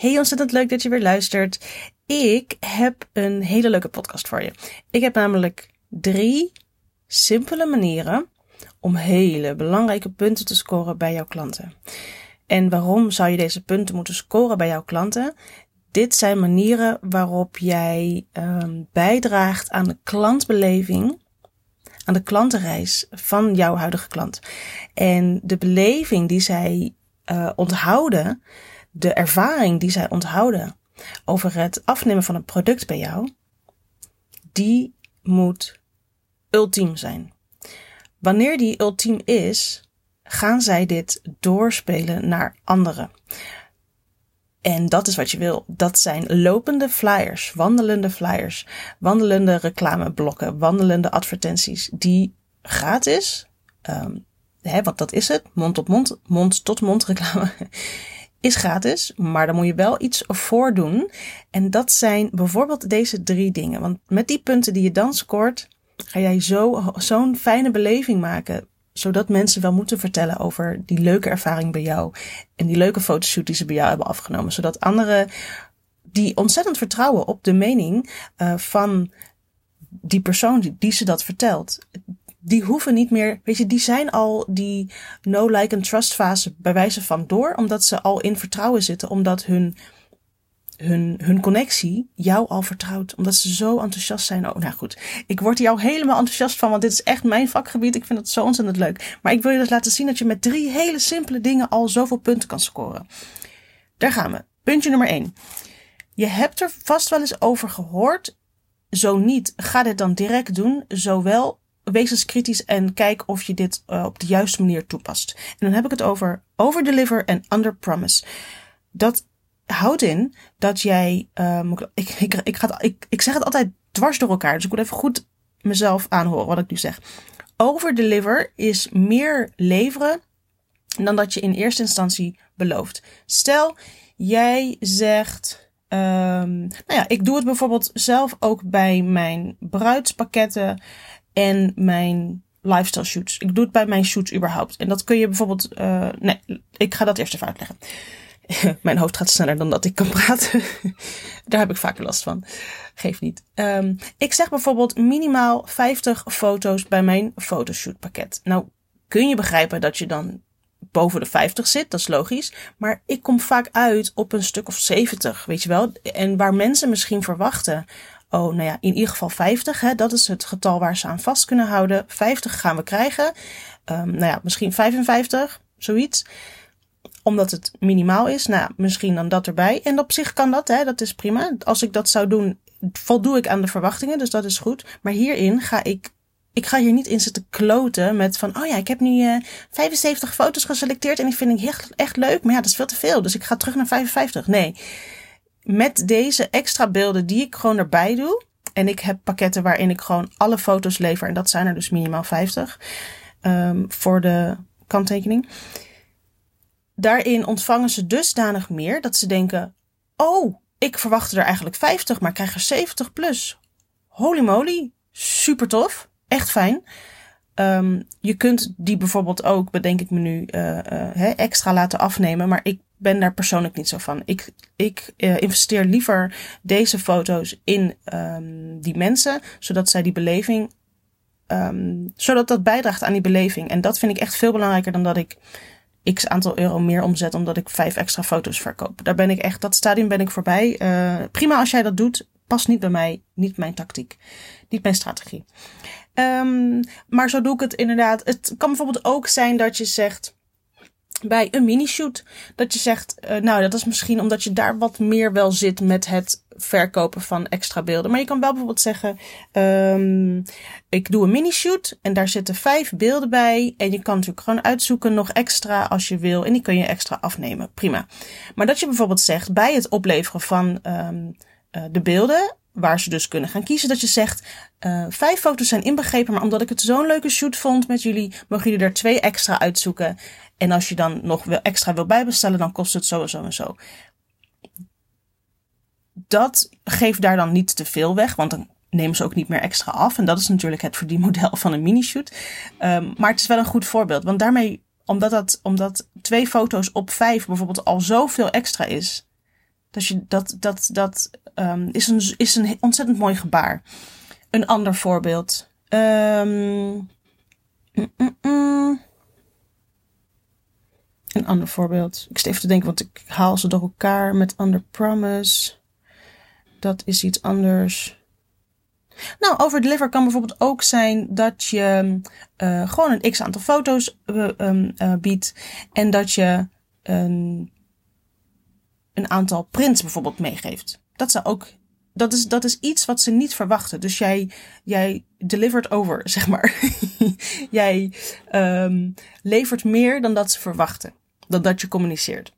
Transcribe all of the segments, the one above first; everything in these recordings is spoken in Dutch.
Hey, ontzettend leuk dat je weer luistert. Ik heb een hele leuke podcast voor je. Ik heb namelijk drie simpele manieren om hele belangrijke punten te scoren bij jouw klanten. En waarom zou je deze punten moeten scoren bij jouw klanten? Dit zijn manieren waarop jij um, bijdraagt aan de klantbeleving, aan de klantenreis van jouw huidige klant. En de beleving die zij uh, onthouden, de ervaring die zij onthouden over het afnemen van een product bij jou, die moet ultiem zijn. Wanneer die ultiem is, gaan zij dit doorspelen naar anderen. En dat is wat je wil. Dat zijn lopende flyers, wandelende flyers, wandelende reclameblokken, wandelende advertenties die gratis, um, hè, want dat is het, mond op mond, mond tot mond reclame, is gratis, maar dan moet je wel iets voor doen. En dat zijn bijvoorbeeld deze drie dingen. Want met die punten die je dan scoort, ga jij zo, zo'n fijne beleving maken. Zodat mensen wel moeten vertellen over die leuke ervaring bij jou. En die leuke fotoshoot die ze bij jou hebben afgenomen. Zodat anderen die ontzettend vertrouwen op de mening uh, van die persoon die, die ze dat vertelt die hoeven niet meer, weet je, die zijn al die no like and trust fase bij wijze van door, omdat ze al in vertrouwen zitten, omdat hun, hun, hun connectie jou al vertrouwt, omdat ze zo enthousiast zijn. Oh, nou goed, ik word al helemaal enthousiast van, want dit is echt mijn vakgebied. Ik vind het zo ontzettend leuk. Maar ik wil je dus laten zien dat je met drie hele simpele dingen al zoveel punten kan scoren. Daar gaan we. Puntje nummer één. Je hebt er vast wel eens over gehoord. Zo niet, ga dit dan direct doen. Zowel wees eens kritisch en kijk of je dit uh, op de juiste manier toepast. En dan heb ik het over overdeliver en underpromise. Dat houdt in dat jij, um, ik, ik, ik, ga, ik, ik zeg het altijd dwars door elkaar, dus ik moet even goed mezelf aanhoren wat ik nu zeg. Overdeliver is meer leveren dan dat je in eerste instantie belooft. Stel, jij zegt, um, nou ja, ik doe het bijvoorbeeld zelf ook bij mijn bruidspakketten en mijn lifestyle shoots. Ik doe het bij mijn shoots überhaupt. En dat kun je bijvoorbeeld. Uh, nee, ik ga dat eerst even uitleggen. mijn hoofd gaat sneller dan dat ik kan praten. Daar heb ik vaker last van. Geef niet. Um, ik zeg bijvoorbeeld minimaal 50 foto's bij mijn fotoshootpakket. Nou, kun je begrijpen dat je dan boven de 50 zit, dat is logisch. Maar ik kom vaak uit op een stuk of 70, weet je wel. En waar mensen misschien verwachten oh, nou ja, in ieder geval 50. Hè, dat is het getal waar ze aan vast kunnen houden. 50 gaan we krijgen. Um, nou ja, misschien 55, zoiets. Omdat het minimaal is. Nou, misschien dan dat erbij. En op zich kan dat, hè, dat is prima. Als ik dat zou doen, voldoe ik aan de verwachtingen. Dus dat is goed. Maar hierin ga ik ik ga hier niet in zitten kloten met van, oh ja, ik heb nu uh, eh, 75 foto's geselecteerd en die vind ik echt, echt leuk. Maar ja, dat is veel te veel. Dus ik ga terug naar 55. Nee met deze extra beelden die ik gewoon erbij doe. En ik heb pakketten waarin ik gewoon alle foto's lever. En dat zijn er dus minimaal 50 um, voor de kanttekening. Daarin ontvangen ze dusdanig meer dat ze denken: Oh, ik verwachtte er eigenlijk 50, maar krijg er 70 plus. Holy moly, super tof. Echt fijn. Um, je kunt die bijvoorbeeld ook, bedenk ik me nu, uh, uh, extra laten afnemen. Maar ik ben daar persoonlijk niet zo van. Ik, ik uh, investeer liever deze foto's in um, die mensen, zodat zij die beleving, um, zodat dat bijdraagt aan die beleving. En dat vind ik echt veel belangrijker dan dat ik x aantal euro meer omzet omdat ik vijf extra foto's verkoop. Daar ben ik echt, dat stadium ben ik voorbij. Uh, prima als jij dat doet, past niet bij mij, niet mijn tactiek, niet mijn strategie. Um, maar zo doe ik het inderdaad. Het kan bijvoorbeeld ook zijn dat je zegt bij een mini-shoot. Dat je zegt, uh, nou, dat is misschien omdat je daar wat meer wel zit met het verkopen van extra beelden. Maar je kan wel bijvoorbeeld zeggen, um, ik doe een mini-shoot en daar zitten vijf beelden bij. En je kan natuurlijk gewoon uitzoeken nog extra als je wil. En die kun je extra afnemen. Prima. Maar dat je bijvoorbeeld zegt, bij het opleveren van um, de beelden, waar ze dus kunnen gaan kiezen. Dat je zegt, uh, vijf foto's zijn inbegrepen, maar omdat ik het zo'n leuke shoot vond met jullie, mogen jullie er twee extra uitzoeken. En als je dan nog extra wil bijbestellen, dan kost het zo en zo en zo. Dat geeft daar dan niet te veel weg, want dan nemen ze ook niet meer extra af. En dat is natuurlijk het verdienmodel van een minishoot. Um, maar het is wel een goed voorbeeld, want daarmee, omdat, dat, omdat twee foto's op vijf bijvoorbeeld al zoveel extra is, Dat, je, dat, dat, dat um, is, een, is een ontzettend mooi gebaar. Een ander voorbeeld. Um, mm, mm, mm. Een ander voorbeeld. Ik zit even te denken, want ik haal ze door elkaar met Under Promise. Dat is iets anders. Nou, over deliver kan bijvoorbeeld ook zijn dat je uh, gewoon een x aantal foto's uh, uh, biedt en dat je een, een aantal prints bijvoorbeeld meegeeft. Dat zou ook. Dat is, dat is iets wat ze niet verwachten. Dus jij, jij delivert over, zeg maar. jij um, levert meer dan dat ze verwachten. Dan dat je communiceert.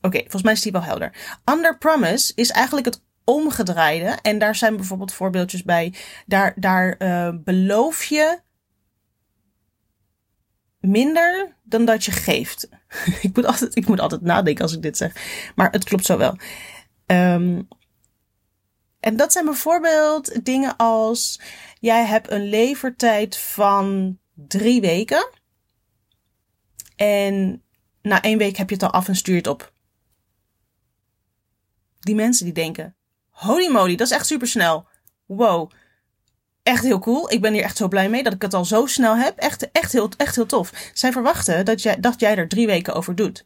Oké, volgens mij is die wel helder. Under promise is eigenlijk het omgedraaide. En daar zijn bijvoorbeeld voorbeeldjes bij. Daar, daar uh, beloof je minder dan dat je geeft. ik, moet altijd, ik moet altijd nadenken als ik dit zeg. Maar het klopt zo wel. Um, en dat zijn bijvoorbeeld dingen als: jij hebt een levertijd van drie weken. En na één week heb je het al af en stuur het op. Die mensen die denken: holy moly, dat is echt super snel. Wow. Echt heel cool. Ik ben hier echt zo blij mee dat ik het al zo snel heb. Echt, echt, heel, echt heel tof. Zij verwachten dat jij, dat jij er drie weken over doet.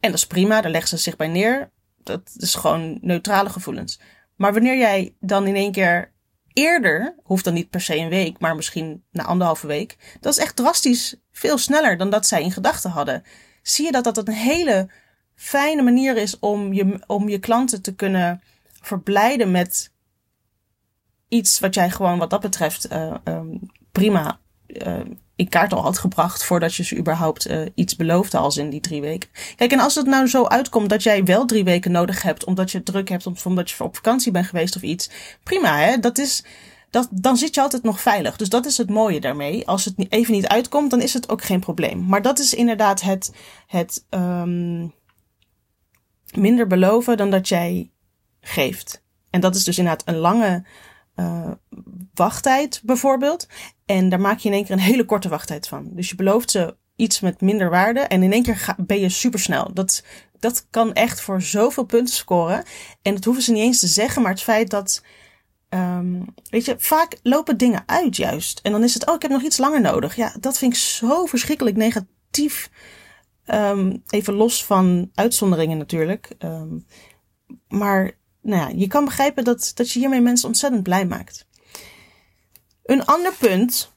En dat is prima, daar leggen ze zich bij neer. Dat is gewoon neutrale gevoelens. Maar wanneer jij dan in één keer eerder, hoeft dan niet per se een week, maar misschien na anderhalve week, dat is echt drastisch veel sneller dan dat zij in gedachten hadden. Zie je dat dat een hele fijne manier is om je, om je klanten te kunnen verblijden met iets wat jij gewoon wat dat betreft uh, um, prima uh, in kaart al had gebracht voordat je ze überhaupt uh, iets beloofde als in die drie weken. Kijk, en als het nou zo uitkomt dat jij wel drie weken nodig hebt omdat je druk hebt of omdat je op vakantie bent geweest of iets, prima hè, dat is, dat, dan zit je altijd nog veilig. Dus dat is het mooie daarmee. Als het even niet uitkomt, dan is het ook geen probleem. Maar dat is inderdaad het, het um, minder beloven dan dat jij geeft. En dat is dus inderdaad een lange uh, wachttijd bijvoorbeeld. En daar maak je in één keer een hele korte wachttijd van. Dus je belooft ze iets met minder waarde en in één keer ga, ben je supersnel. Dat, dat kan echt voor zoveel punten scoren. En dat hoeven ze niet eens te zeggen, maar het feit dat... Um, weet je, vaak lopen dingen uit juist. En dan is het, oh, ik heb nog iets langer nodig. Ja, dat vind ik zo verschrikkelijk negatief Um, even los van uitzonderingen natuurlijk. Um, maar nou ja, je kan begrijpen dat, dat je hiermee mensen ontzettend blij maakt. Een ander punt,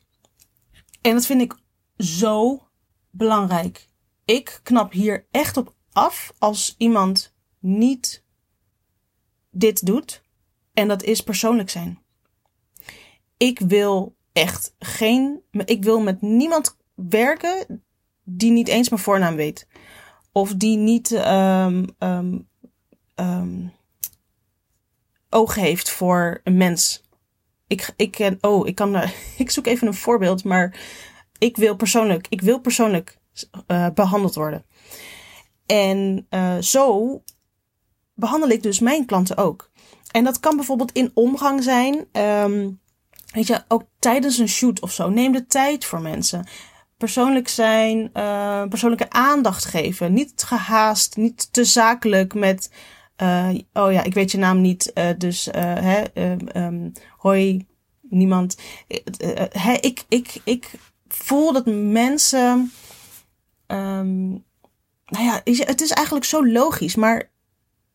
en dat vind ik zo belangrijk. Ik knap hier echt op af als iemand niet dit doet. En dat is persoonlijk zijn. Ik wil echt geen. Ik wil met niemand werken die niet eens mijn voornaam weet. Of die niet um, oog heeft voor een mens. Ik, ik ken, oh, ik kan, ik zoek even een voorbeeld, maar ik wil persoonlijk, ik wil persoonlijk uh, behandeld worden. En uh, zo behandel ik dus mijn klanten ook. En dat kan bijvoorbeeld in omgang zijn. Um, weet je, ook tijdens een shoot of zo. Neem de tijd voor mensen persoonlijk zijn, persoonlijke aandacht geven. Niet gehaast, niet te zakelijk met, uh, oh ja, ik weet je naam niet, uh, dus hè, um, hoi, niemand. Hè, ik, ik, ik voel dat mensen, um, nou ja, het is eigenlijk zo logisch, maar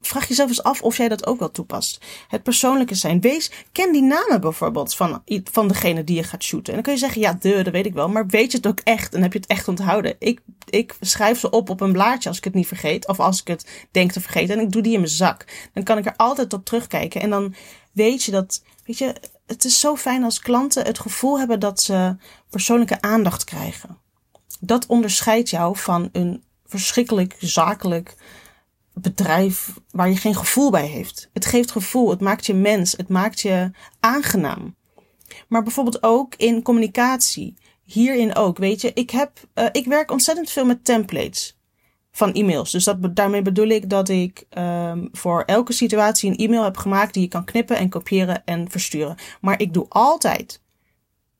vraag jezelf eens af of jij dat ook wel toepast. Het persoonlijke zijn. Wees, ken die namen bijvoorbeeld van, van degene die je gaat shooten. En dan kun je zeggen, ja, de, dat weet ik wel. Maar weet je het ook echt en heb je het echt onthouden? Ik, ik schrijf ze op op een blaadje als ik het niet vergeet. Of als ik het denk te vergeten. En ik doe die in mijn zak. Dan kan ik er altijd op terugkijken. En dan weet je dat, weet je, het is zo fijn als klanten het gevoel hebben dat ze persoonlijke aandacht krijgen. Dat onderscheidt jou van een verschrikkelijk zakelijk bedrijf waar je geen gevoel bij heeft. Het geeft gevoel, het maakt je mens, het maakt je aangenaam. Maar bijvoorbeeld ook in communicatie. Hierin ook, weet je, ik heb, uh, ik werk ontzettend veel met templates van e-mails. Dus dat, daarmee bedoel ik dat ik um, voor elke situatie een e-mail heb gemaakt die je kan knippen en kopiëren en versturen. Maar ik doe altijd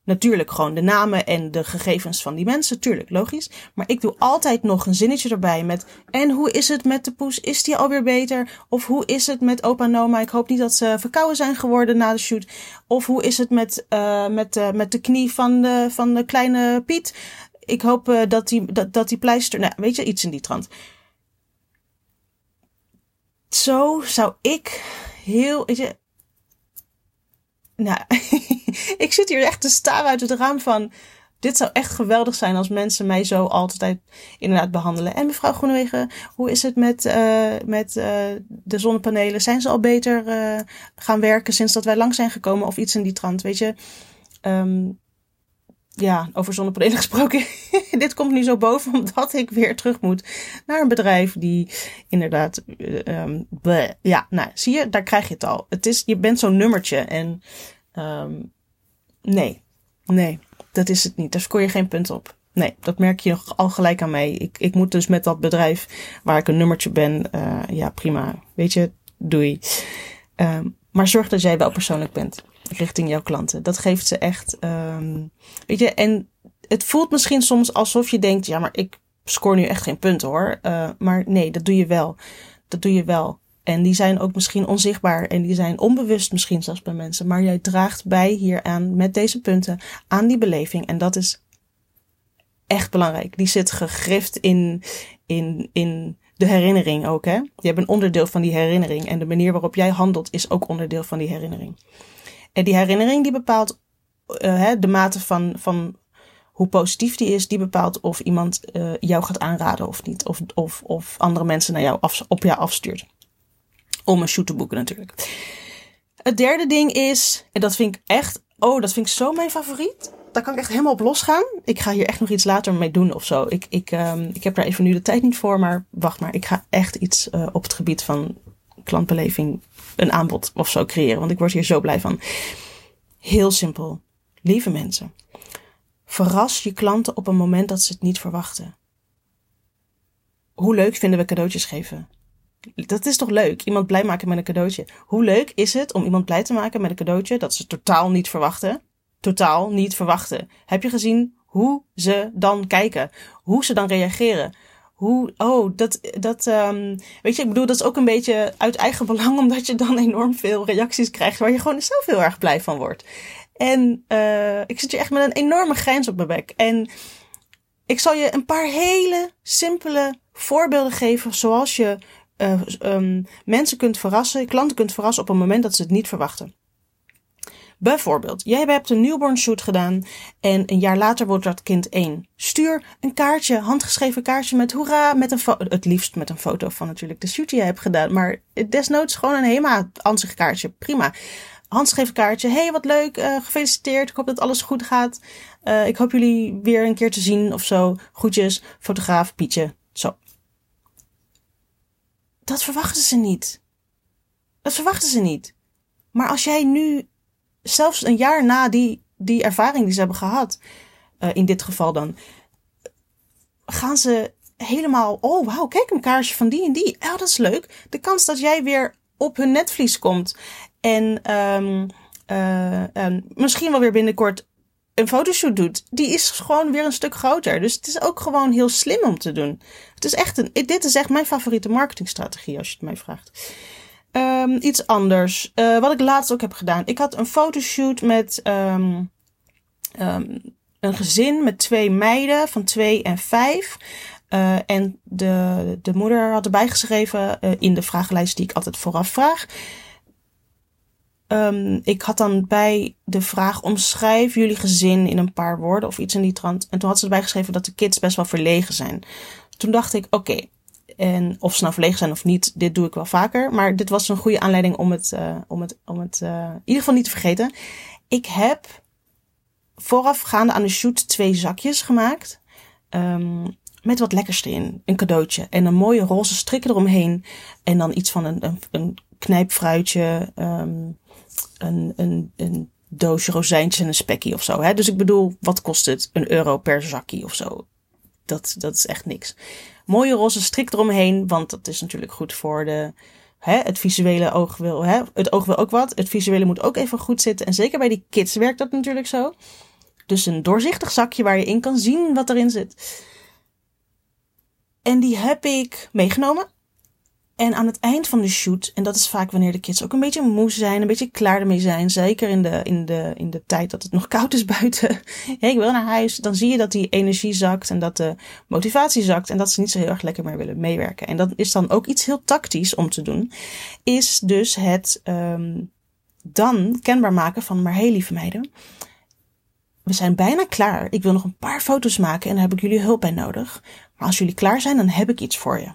Natuurlijk gewoon de namen en de gegevens van die mensen, tuurlijk, logisch. Maar ik doe altijd nog een zinnetje erbij met, en hoe is het met de poes? Is die alweer beter? Of hoe is het met opa en? Ik hoop niet dat ze verkouden zijn geworden na de shoot. Of hoe is het met, uh, met, uh, met de knie van de, van de kleine Piet? Ik hoop uh, dat, die, dat, dat die pleister, nou, weet je, iets in die trant. Zo zou ik heel, weet je, nou, ik zit hier echt te staan uit het raam van. Dit zou echt geweldig zijn als mensen mij zo altijd inderdaad behandelen. En mevrouw Groenewegen, hoe is het met, uh, met uh, de zonnepanelen? Zijn ze al beter uh, gaan werken sinds dat wij lang zijn gekomen of iets in die trant? Weet je, um, ja, over zonnepanelen gesproken. dit komt nu zo boven omdat ik weer terug moet naar een bedrijf die inderdaad, um, ja, nou, zie je, daar krijg je het al. Het is, je bent zo'n nummertje en um, nee, nee, dat is het niet. Daar scoor je geen punt op. Nee, dat merk je al gelijk aan mij. Ik, ik moet dus met dat bedrijf waar ik een nummertje ben, uh, ja, prima. Weet je, doei. Um, maar zorg dat jij wel persoonlijk bent richting jouw klanten. Dat geeft ze echt, um, weet je, en het voelt misschien soms alsof je denkt, ja, maar ik scoor nu echt geen punten hoor. Uh, maar nee, dat doe je wel. Dat doe je wel. En die zijn ook misschien onzichtbaar en die zijn onbewust misschien zelfs bij mensen. Maar jij draagt bij hieraan met deze punten aan die beleving. En dat is echt belangrijk. Die zit gegrift in, in, in de herinnering ook. Hè? Je hebt een onderdeel van die herinnering. En de manier waarop jij handelt is ook onderdeel van die herinnering. En die herinnering die bepaalt uh, de mate van, van hoe positief die is, die bepaalt of iemand uh, jou gaat aanraden of niet. Of, of, of andere mensen naar jou op jou afstuurt. Om een shoot te boeken natuurlijk. Het derde ding is, en dat vind ik echt, oh, dat vind ik zo mijn favoriet. Daar kan ik echt helemaal op losgaan. Ik ga hier echt nog iets later mee doen of zo. Ik, ik, um, ik heb daar even nu de tijd niet voor, maar wacht maar. Ik ga echt iets uh, op het gebied van klantbeleving, een aanbod of zo creëren. Want ik word hier zo blij van. Heel simpel. Lieve mensen. Verras je klanten op een moment dat ze het niet verwachten. Hoe leuk vinden we cadeautjes geven? Dat is toch leuk? Iemand blij maken met een cadeautje. Hoe leuk is het om iemand blij te maken met een cadeautje dat ze totaal niet verwachten? Totaal niet verwachten. Heb je gezien hoe ze dan kijken? Hoe ze dan reageren? Hoe, oh, dat, dat, um, weet je, ik bedoel, dat is ook een beetje uit eigen belang, omdat je dan enorm veel reacties krijgt waar je gewoon zelf heel erg blij van wordt. En uh, ik zit hier echt met een enorme grijns op mijn bek. En ik zal je een paar hele simpele voorbeelden geven, zoals je uh, um, mensen kunt verrassen, klanten kunt verrassen op een moment dat ze het niet verwachten. Bijvoorbeeld, jij hebt een newborn shoot gedaan en een jaar later wordt dat kind één. Stuur een kaartje, handgeschreven kaartje met hoera, met een het liefst met een foto van natuurlijk de shoot die je hebt gedaan, maar desnoods gewoon een HEMA ansichtkaartje, prima. Handgeschreven kaartje, hey wat leuk, uh, gefeliciteerd, ik hoop dat alles goed gaat. Uh, ik hoop jullie weer een keer te zien of zo. Groetjes, fotograaf, Pietje, zo. Dat verwachten ze niet. Dat verwachten ze niet. Maar als jij nu, zelfs een jaar na die, die ervaring die ze hebben gehad, uh, in dit geval dan, gaan ze helemaal, oh wauw, kijk een kaarsje van die en die. Ja, dat is leuk. De kans dat jij weer op hun netvlies komt en um, uh, um, misschien wel weer binnenkort een fotoshoot doet, die is gewoon weer een stuk groter. Dus het is ook gewoon heel slim om te doen. Het is echt een, dit is echt mijn favoriete marketingstrategie, als je het mij vraagt. Um, iets anders. Uh, wat ik laatst ook heb gedaan. Ik had een fotoshoot met um, um, een gezin met twee meiden van twee en vijf. Uh, en de, de moeder had erbij geschreven uh, in de vragenlijst die ik altijd vooraf vraag. Um, ik had dan bij de vraag: omschrijf jullie gezin in een paar woorden of iets in die trant. En toen had ze erbij geschreven dat de kids best wel verlegen zijn. Toen dacht ik: oké. En of ze nou verlegen zijn of niet, dit doe ik wel vaker. Maar dit was een goede aanleiding om het, uh, om het, om het uh, in ieder geval niet te vergeten. Ik heb voorafgaande aan de shoot twee zakjes gemaakt. Um, met wat lekkers erin. Een cadeautje. En een mooie roze strik eromheen. En dan iets van een, een, een knijpfruitje. Um, een, een, een doosje rozijntjes en een spekkie of zo. Hè? Dus ik bedoel, wat kost het? Een euro per zakje of zo. Dat, dat is echt niks. Mooie roze strik eromheen, want dat is natuurlijk goed voor de, hè, het visuele oog wil, hè, het oog wil ook wat. Het visuele moet ook even goed zitten. En zeker bij die kids werkt dat natuurlijk zo. Dus een doorzichtig zakje waar je in kan zien wat erin zit. En die heb ik meegenomen. En aan het eind van de shoot, en dat is vaak wanneer de kids ook een beetje moe zijn, een beetje klaar ermee zijn, zeker in de, in de, in de tijd dat het nog koud is buiten. hey, ik wil naar huis. Dan zie je dat die energie zakt en dat de motivatie zakt en dat ze niet zo heel erg lekker meer willen meewerken. En dat is dan ook iets heel tactisch om te doen, is dus het um, dan kenbaar maken van, maar hey lieve meiden, we zijn bijna klaar. Ik wil nog een paar foto's maken en daar heb ik jullie hulp bij nodig. Maar als jullie klaar zijn, dan heb ik iets voor je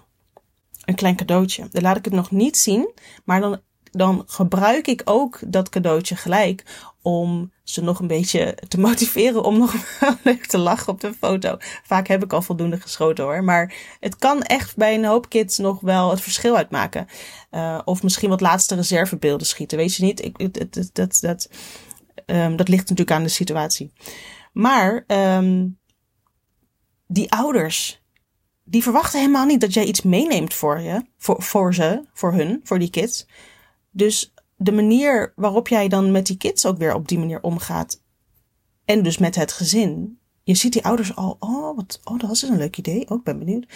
een klein cadeautje. Dan laat ik het nog niet zien, maar dan, dan gebruik ik ook dat cadeautje gelijk om ze nog een beetje te motiveren om nog leuk te lachen op de foto. Vaak heb ik al voldoende geschoten hoor, maar het kan echt bij een hoop kids nog wel het verschil uitmaken. Uh, of misschien wat laatste reservebeelden schieten, weet je niet? Ik, dat, dat, dat, um, dat ligt natuurlijk aan de situatie. Maar um, die ouders die verwachten helemaal niet dat jij iets meeneemt voor je, voor, voor ze, voor hun, voor die kids. Dus de manier waarop jij dan met die kids ook weer op die manier omgaat. En dus met het gezin. Je ziet die ouders al, oh, wat, oh, dat was een leuk idee. Oh, ben benieuwd.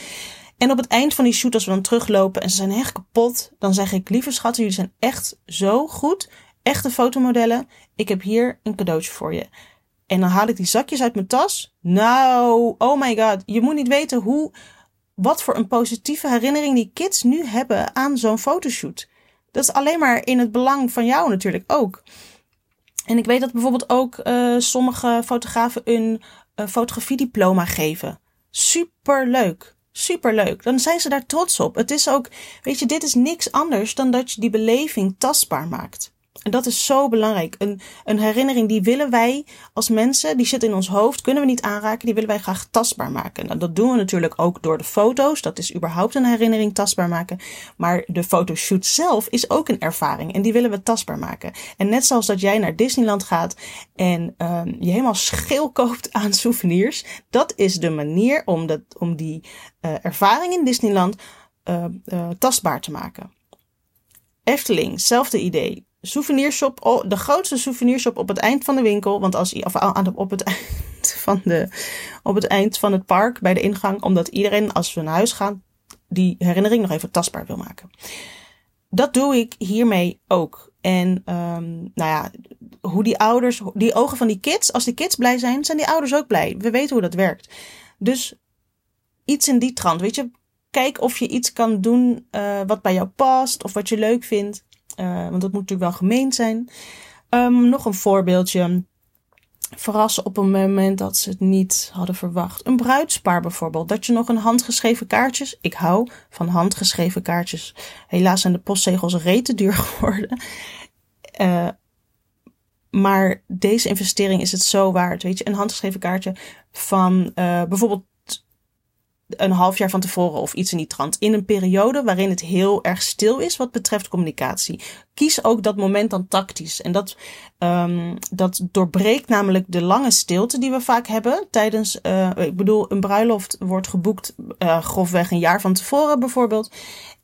En op het eind van die shoot, als we dan teruglopen en ze zijn echt kapot, dan zeg ik, lieve schatten, jullie zijn echt zo goed. Echte fotomodellen. Ik heb hier een cadeautje voor je. En dan haal ik die zakjes uit mijn tas. Nou, oh my god. Je moet niet weten hoe wat voor een positieve herinnering die kids nu hebben aan zo'n fotoshoot. Dat is alleen maar in het belang van jou natuurlijk ook. En ik weet dat bijvoorbeeld ook uh, sommige fotografen een uh, fotografiediploma geven. Super leuk. Super leuk. Dan zijn ze daar trots op. Het is ook, weet je, dit is niks anders dan dat je die beleving tastbaar maakt. En dat is zo belangrijk. Een, een herinnering die willen wij als mensen, die zit in ons hoofd, kunnen we niet aanraken, die willen wij graag tastbaar maken. Nou, dat doen we natuurlijk ook door de foto's. Dat is überhaupt een herinnering tastbaar maken. Maar de fotoshoot zelf is ook een ervaring en die willen we tastbaar maken. En net zoals dat jij naar Disneyland gaat en um, je helemaal schil koopt aan souvenirs, dat is de manier om, dat, om die uh, ervaring in Disneyland uh, tastbaar te maken. Efteling, zelfde idee souvenirshop, de grootste souvenirshop op het eind van de winkel. Want als of op het eind van de, op het eind van het park bij de ingang, omdat iedereen als we naar huis gaan die herinnering nog even tastbaar wil maken. Dat doe ik hiermee ook. En um, nou ja, hoe die ouders, die ogen van die kids, als die kids blij zijn, zijn die ouders ook blij. We weten hoe dat werkt. Dus iets in die trant, weet je. Kijk of je iets kan doen uh, wat bij jou past of wat je leuk vindt. Uh, want dat moet natuurlijk wel gemeend zijn. Um, nog een voorbeeldje. Verrassen op een moment dat ze het niet hadden verwacht. Een bruidspaar bijvoorbeeld. Dat je nog een handgeschreven kaartjes. Ik hou van handgeschreven kaartjes. Helaas zijn de postzegels rete duur geworden. Uh, maar deze investering is het zo waard. Weet je, een handgeschreven kaartje van uh, bijvoorbeeld een half jaar van tevoren of iets in die trant. In een periode waarin het heel erg stil is wat betreft communicatie. Kies ook dat moment dan tactisch. En dat, um, dat doorbreekt namelijk de lange stilte die we vaak hebben tijdens, uh, ik bedoel, een bruiloft wordt geboekt uh, grofweg een jaar van tevoren bijvoorbeeld.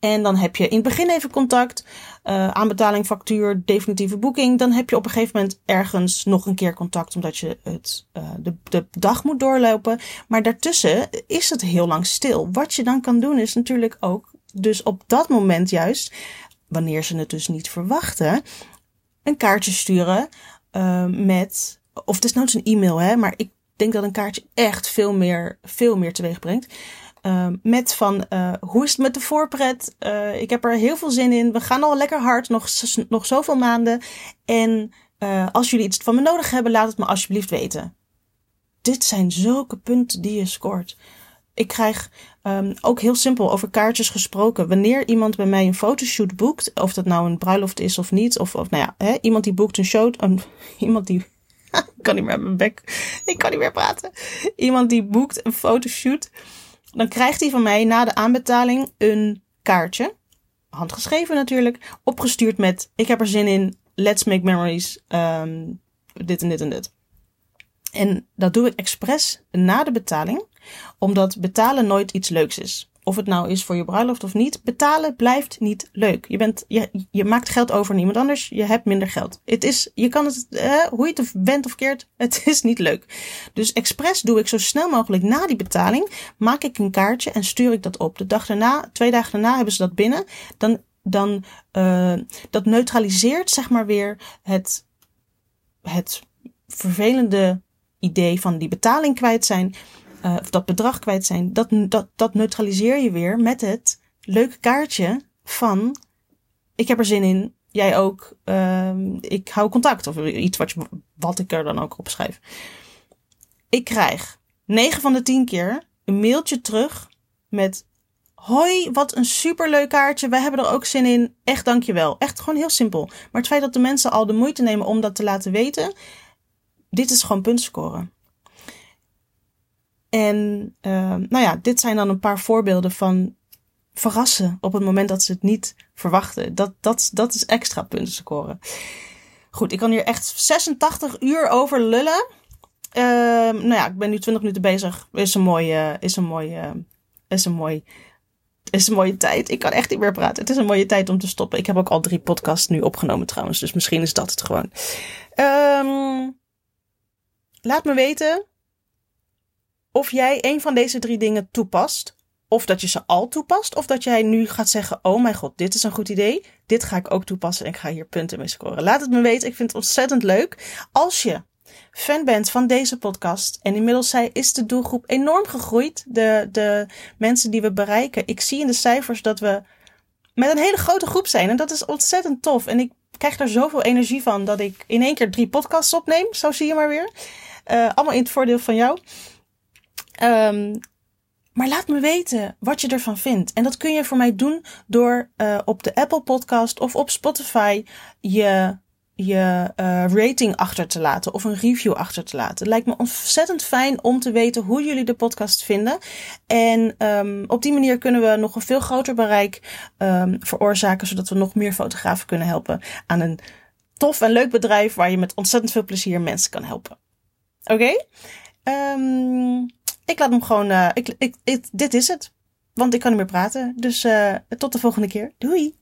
En dan heb je in het begin even contact, uh, aanbetaling, factuur, definitieve boeking. Dan heb je op een gegeven moment ergens nog een keer contact, omdat je het, uh, de, de dag moet doorlopen. Maar daartussen is het heel lang stil. Wat je dan kan doen is natuurlijk ook, dus op dat moment juist, wanneer ze het dus niet verwachten, een kaartje sturen uh, met, of het is nooit een e-mail, hè, maar ik denk dat een kaartje echt veel meer, veel meer teweeg brengt. Uh, met van uh, hoe is het met de voorpret? Uh, ik heb er heel veel zin in. We gaan al lekker hard, nog, nog zoveel maanden. En als jullie iets van me nodig hebben, laat het me alsjeblieft weten. Dit zijn zulke punten die je scoort. Ik krijg um, ook heel simpel over kaartjes gesproken. Wanneer iemand bij mij een fotoshoot boekt, of dat nou een bruiloft is of niet, of, of nou ja, hè, iemand die boekt een show, iemand die ik kan niet meer mijn bek, ik kan niet meer praten. Iemand die boekt een fotoshoot dan krijgt hij van mij na de aanbetaling een kaartje, handgeschreven natuurlijk, opgestuurd met: Ik heb er zin in, let's make memories, um, dit en dit en dit. En dat doe ik expres na de betaling, omdat betalen nooit iets leuks is. Of het nou is voor je bruiloft of niet, betalen blijft niet leuk. Je, bent, je, je maakt geld over aan iemand anders, je hebt minder geld. Het is, je kan het, eh, hoe je het went of keert, het is niet leuk. Dus expres doe ik zo snel mogelijk na die betaling, maak ik een kaartje en stuur ik dat op. De dag daarna, twee dagen daarna hebben ze dat binnen. Dan, dan, uh, dat neutraliseert zeg maar weer het, het vervelende idee van die betaling kwijt zijn uh, of dat bedrag kwijt zijn, dat, dat, dat neutraliseer je weer met het leuke kaartje van ik heb er zin in, jij ook, uh, ik hou contact of iets wat, je, wat ik er dan ook op schrijf. Ik krijg 9 van de 10 keer een mailtje terug met Hoi, wat een superleuk kaartje. Wij hebben er ook zin in. Echt dankjewel. Echt gewoon heel simpel. Maar het feit dat de mensen al de moeite nemen om dat te laten weten, dit is gewoon puntscoren. En uh, nou ja, dit zijn dan een paar voorbeelden van verrassen op het moment dat ze het niet verwachten. Dat, dat, dat is extra punten scoren. Goed, ik kan hier echt 86 uur over lullen. Uh, nou ja, ik ben nu 20 minuten bezig. Is een mooie, is een mooie, is een mooi, is een mooie tijd. Ik kan echt niet meer praten. Het is een mooie tijd om te stoppen. Ik heb ook al drie podcasts nu opgenomen trouwens, dus misschien is dat het gewoon. Um, laat me weten of jij een van deze drie dingen toepast. Of dat je ze al toepast. Of dat jij nu gaat zeggen: Oh mijn god, dit is een goed idee. Dit ga ik ook toepassen en ik ga hier punten mee scoren. Laat het me weten. Ik vind het ontzettend leuk. Als je fan bent van deze podcast. En inmiddels zij is de doelgroep enorm gegroeid. De, de mensen die we bereiken. Ik zie in de cijfers dat we met een hele grote groep zijn. En dat is ontzettend tof. En ik krijg er zoveel energie van dat ik in één keer drie podcasts opneem. Zo zie je maar weer. Uh, allemaal in het voordeel van jou. Um, maar laat me weten wat je ervan vindt. En dat kun je voor mij doen door uh, op de Apple Podcast of op Spotify je, je uh, rating achter te laten of een review achter te laten. Het lijkt me ontzettend fijn om te weten hoe jullie de podcast vinden. En um, op die manier kunnen we nog een veel groter bereik um, veroorzaken, zodat we nog meer fotografen kunnen helpen aan een tof en leuk bedrijf waar je met ontzettend veel plezier mensen kan helpen. Oké? Ik laat hem gewoon. Uh, ik, ik, ik, dit is het. Want ik kan niet meer praten. Dus uh, tot de volgende keer. Doei!